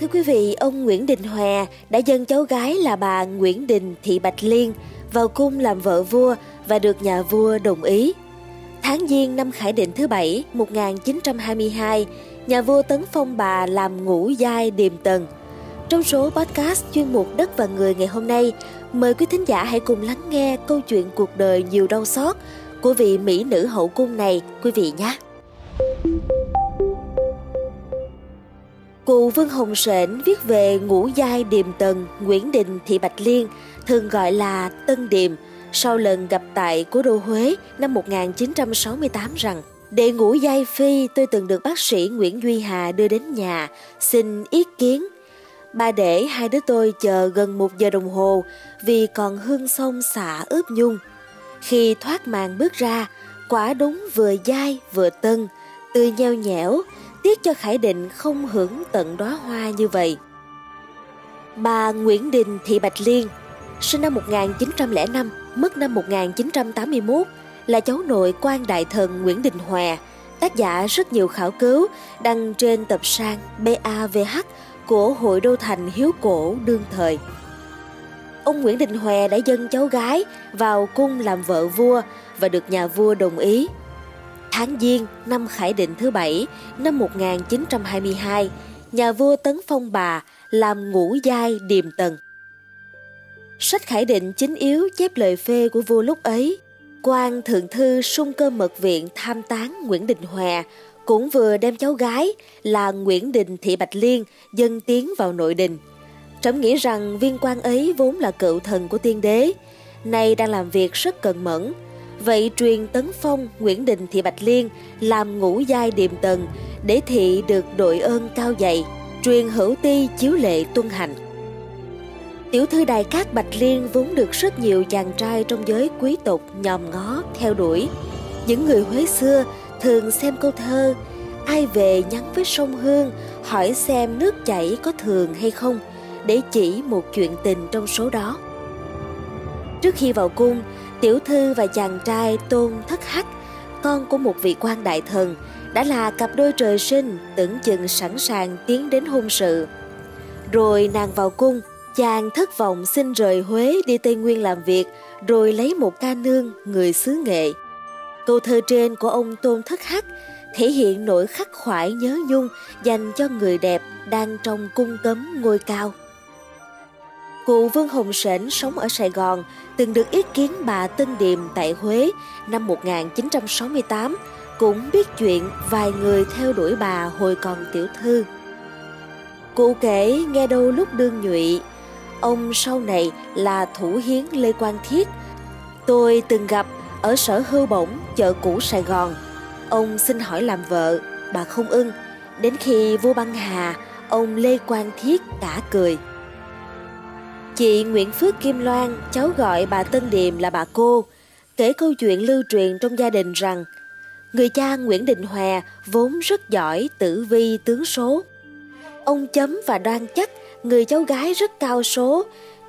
Thưa quý vị, ông Nguyễn Đình Hòa đã dâng cháu gái là bà Nguyễn Đình Thị Bạch Liên vào cung làm vợ vua và được nhà vua đồng ý. Tháng Giêng năm Khải Định thứ bảy 1922, nhà vua tấn phong bà làm ngũ giai điềm tần. Trong số podcast chuyên mục Đất và Người ngày hôm nay, mời quý thính giả hãy cùng lắng nghe câu chuyện cuộc đời nhiều đau xót của vị mỹ nữ hậu cung này quý vị nhé. Cụ Vương Hồng Sển viết về ngũ giai điềm tần Nguyễn Đình Thị Bạch Liên, thường gọi là Tân Điềm, sau lần gặp tại cố đô Huế năm 1968 rằng Đệ ngũ giai phi tôi từng được bác sĩ Nguyễn Duy Hà đưa đến nhà, xin ý kiến. Ba để hai đứa tôi chờ gần một giờ đồng hồ vì còn hương sông xả ướp nhung. Khi thoát màn bước ra, quả đúng vừa dai vừa tân, tươi nheo nhẽo, tiếc cho Khải Định không hưởng tận đóa hoa như vậy. Bà Nguyễn Đình Thị Bạch Liên, sinh năm 1905, mất năm 1981, là cháu nội quan đại thần Nguyễn Đình Hòa, tác giả rất nhiều khảo cứu đăng trên tập san BAVH của Hội Đô Thành Hiếu Cổ đương thời. Ông Nguyễn Đình Hòa đã dâng cháu gái vào cung làm vợ vua và được nhà vua đồng ý Tháng Giêng năm Khải Định thứ bảy năm 1922, nhà vua tấn phong bà làm ngũ giai điềm tần. Sách Khải Định chính yếu chép lời phê của vua lúc ấy. quan thượng thư sung cơ mật viện tham tán Nguyễn Đình Hòa cũng vừa đem cháu gái là Nguyễn Đình Thị Bạch Liên dân tiến vào nội đình. Trẫm nghĩ rằng viên quan ấy vốn là cựu thần của tiên đế, nay đang làm việc rất cần mẫn, Vậy truyền tấn phong Nguyễn Đình Thị Bạch Liên làm ngũ giai điềm tần để thị được đội ơn cao dày, truyền hữu ti chiếu lệ tuân hành. Tiểu thư đài cát Bạch Liên vốn được rất nhiều chàng trai trong giới quý tộc nhòm ngó theo đuổi. Những người Huế xưa thường xem câu thơ ai về nhắn với sông Hương hỏi xem nước chảy có thường hay không để chỉ một chuyện tình trong số đó. Trước khi vào cung, Tiểu thư và chàng trai Tôn Thất Hắc, con của một vị quan đại thần, đã là cặp đôi trời sinh tưởng chừng sẵn sàng tiến đến hôn sự. Rồi nàng vào cung, chàng thất vọng xin rời Huế đi Tây Nguyên làm việc, rồi lấy một ca nương người xứ nghệ. Câu thơ trên của ông Tôn Thất Hắc thể hiện nỗi khắc khoải nhớ nhung dành cho người đẹp đang trong cung cấm ngôi cao. Cụ Vương Hồng Sển sống ở Sài Gòn, từng được ý kiến bà Tân Điềm tại Huế năm 1968, cũng biết chuyện vài người theo đuổi bà hồi còn tiểu thư. Cụ kể nghe đâu lúc đương nhụy, ông sau này là thủ hiến Lê Quang Thiết. Tôi từng gặp ở sở hưu bổng chợ cũ Sài Gòn. Ông xin hỏi làm vợ, bà không ưng. Đến khi vua băng hà, ông Lê Quang Thiết cả cười. Chị Nguyễn Phước Kim Loan, cháu gọi bà Tân Điềm là bà cô, kể câu chuyện lưu truyền trong gia đình rằng người cha Nguyễn Đình Hòa vốn rất giỏi tử vi tướng số. Ông chấm và đoan chắc người cháu gái rất cao số,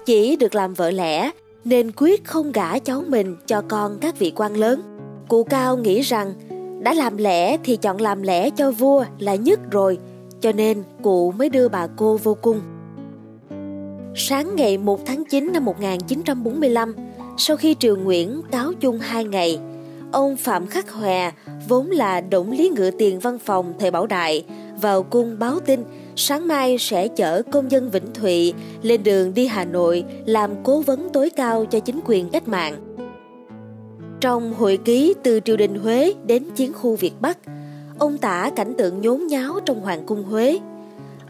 chỉ được làm vợ lẽ nên quyết không gả cháu mình cho con các vị quan lớn. Cụ Cao nghĩ rằng đã làm lẽ thì chọn làm lẽ cho vua là nhất rồi, cho nên cụ mới đưa bà cô vô cung. Sáng ngày 1 tháng 9 năm 1945, sau khi triều Nguyễn cáo chung hai ngày, ông Phạm Khắc Hòa, vốn là động lý ngự tiền văn phòng thời Bảo Đại, vào cung báo tin sáng mai sẽ chở công dân Vĩnh Thụy lên đường đi Hà Nội làm cố vấn tối cao cho chính quyền cách mạng. Trong hội ký từ triều đình Huế đến chiến khu Việt Bắc, ông tả cảnh tượng nhốn nháo trong Hoàng cung Huế.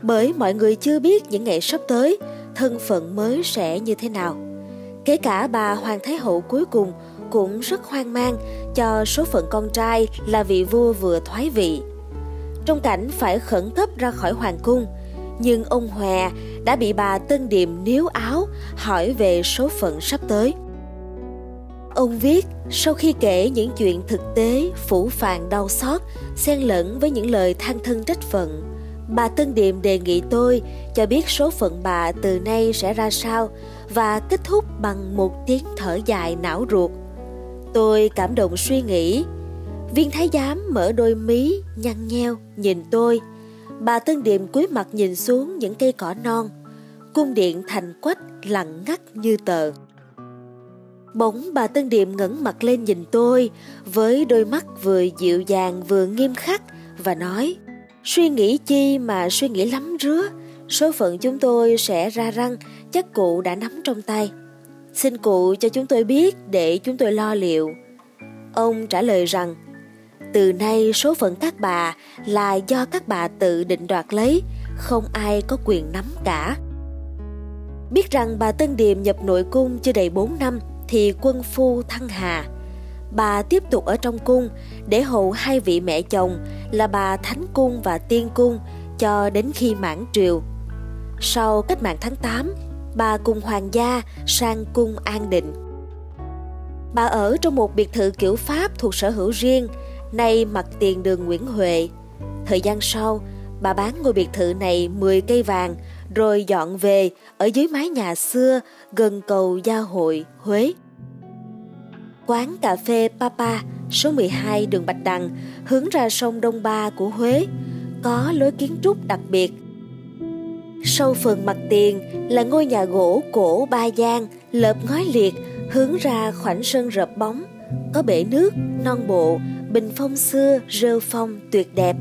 Bởi mọi người chưa biết những ngày sắp tới, thân phận mới sẽ như thế nào. Kể cả bà Hoàng Thái Hậu cuối cùng cũng rất hoang mang cho số phận con trai là vị vua vừa thoái vị. Trong cảnh phải khẩn cấp ra khỏi hoàng cung, nhưng ông Hòa đã bị bà Tân Điềm níu áo hỏi về số phận sắp tới. Ông viết sau khi kể những chuyện thực tế phủ phàng đau xót xen lẫn với những lời than thân trách phận Bà Tân Điềm đề nghị tôi cho biết số phận bà từ nay sẽ ra sao và kết thúc bằng một tiếng thở dài não ruột. Tôi cảm động suy nghĩ. Viên thái giám mở đôi mí nhăn nheo nhìn tôi. bà Tân Điềm cúi mặt nhìn xuống những cây cỏ non. Cung điện thành quách lặng ngắt như tờ. Bỗng bà Tân Điềm ngẩng mặt lên nhìn tôi với đôi mắt vừa dịu dàng vừa nghiêm khắc và nói Suy nghĩ chi mà suy nghĩ lắm rứa, số phận chúng tôi sẽ ra răng, chắc cụ đã nắm trong tay. Xin cụ cho chúng tôi biết để chúng tôi lo liệu. Ông trả lời rằng, từ nay số phận các bà là do các bà tự định đoạt lấy, không ai có quyền nắm cả. Biết rằng bà Tân Điềm nhập nội cung chưa đầy 4 năm thì quân phu thăng hà. Bà tiếp tục ở trong cung để hầu hai vị mẹ chồng là bà Thánh Cung và Tiên Cung cho đến khi mãn triều. Sau cách mạng tháng 8, bà cùng hoàng gia sang cung An Định. Bà ở trong một biệt thự kiểu Pháp thuộc sở hữu riêng, nay mặt tiền đường Nguyễn Huệ. Thời gian sau, bà bán ngôi biệt thự này 10 cây vàng rồi dọn về ở dưới mái nhà xưa gần cầu Gia Hội, Huế. Quán cà phê Papa số 12 đường Bạch Đằng hướng ra sông Đông Ba của Huế có lối kiến trúc đặc biệt. Sau phần mặt tiền là ngôi nhà gỗ cổ ba gian lợp ngói liệt hướng ra khoảnh sân rợp bóng, có bể nước, non bộ, bình phong xưa, rêu phong tuyệt đẹp.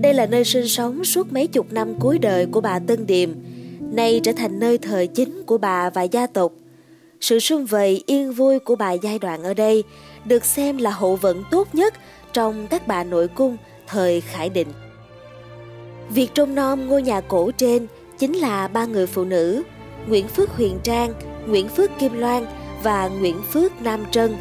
Đây là nơi sinh sống suốt mấy chục năm cuối đời của bà Tân Điềm, nay trở thành nơi thờ chính của bà và gia tộc. Sự sum vầy yên vui của bà giai đoạn ở đây được xem là hậu vận tốt nhất trong các bà nội cung thời Khải Định. Việc trông nom ngôi nhà cổ trên chính là ba người phụ nữ Nguyễn Phước Huyền Trang, Nguyễn Phước Kim Loan và Nguyễn Phước Nam Trân.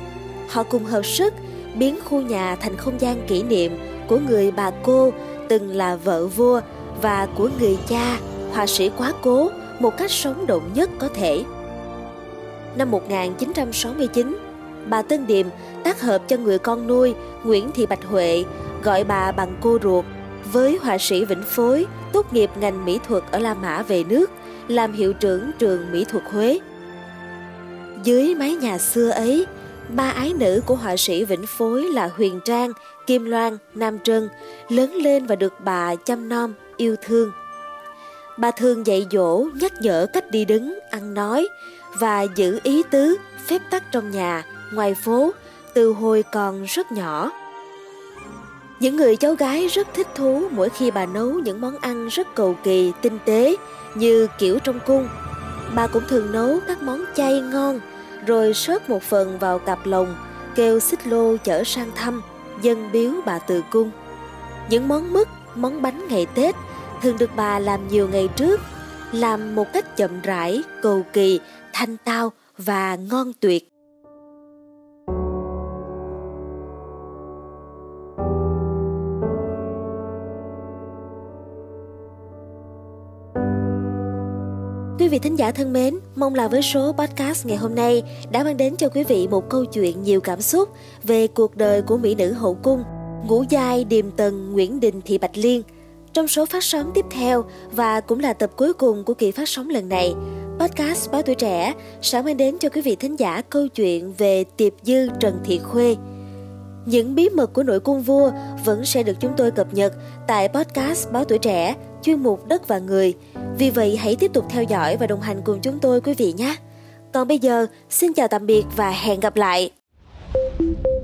Họ cùng hợp sức biến khu nhà thành không gian kỷ niệm của người bà cô từng là vợ vua và của người cha, họa sĩ quá cố một cách sống động nhất có thể. Năm 1969, bà Tân Điềm tác hợp cho người con nuôi Nguyễn Thị Bạch Huệ gọi bà bằng cô ruột với họa sĩ Vĩnh Phối tốt nghiệp ngành mỹ thuật ở La Mã về nước làm hiệu trưởng trường mỹ thuật Huế. Dưới mái nhà xưa ấy, ba ái nữ của họa sĩ Vĩnh Phối là Huyền Trang, Kim Loan, Nam Trân lớn lên và được bà chăm nom, yêu thương. Bà thường dạy dỗ, nhắc nhở cách đi đứng, ăn nói và giữ ý tứ, phép tắc trong nhà, ngoài phố từ hồi còn rất nhỏ. Những người cháu gái rất thích thú mỗi khi bà nấu những món ăn rất cầu kỳ, tinh tế như kiểu trong cung. Bà cũng thường nấu các món chay ngon rồi sớt một phần vào cặp lồng, kêu xích lô chở sang thăm, dân biếu bà từ cung. Những món mứt, món bánh ngày Tết thường được bà làm nhiều ngày trước, làm một cách chậm rãi, cầu kỳ, thanh tao và ngon tuyệt. Quý vị thính giả thân mến, mong là với số podcast ngày hôm nay đã mang đến cho quý vị một câu chuyện nhiều cảm xúc về cuộc đời của mỹ nữ hậu cung, ngũ giai điềm tần Nguyễn Đình Thị Bạch Liên. Trong số phát sóng tiếp theo và cũng là tập cuối cùng của kỳ phát sóng lần này, podcast Báo Tuổi Trẻ sẽ mang đến cho quý vị thính giả câu chuyện về Tiệp Dư Trần Thị Khuê. Những bí mật của nội cung vua vẫn sẽ được chúng tôi cập nhật tại podcast Báo Tuổi Trẻ chuyên mục Đất và Người. Vì vậy hãy tiếp tục theo dõi và đồng hành cùng chúng tôi quý vị nhé. Còn bây giờ, xin chào tạm biệt và hẹn gặp lại. thank you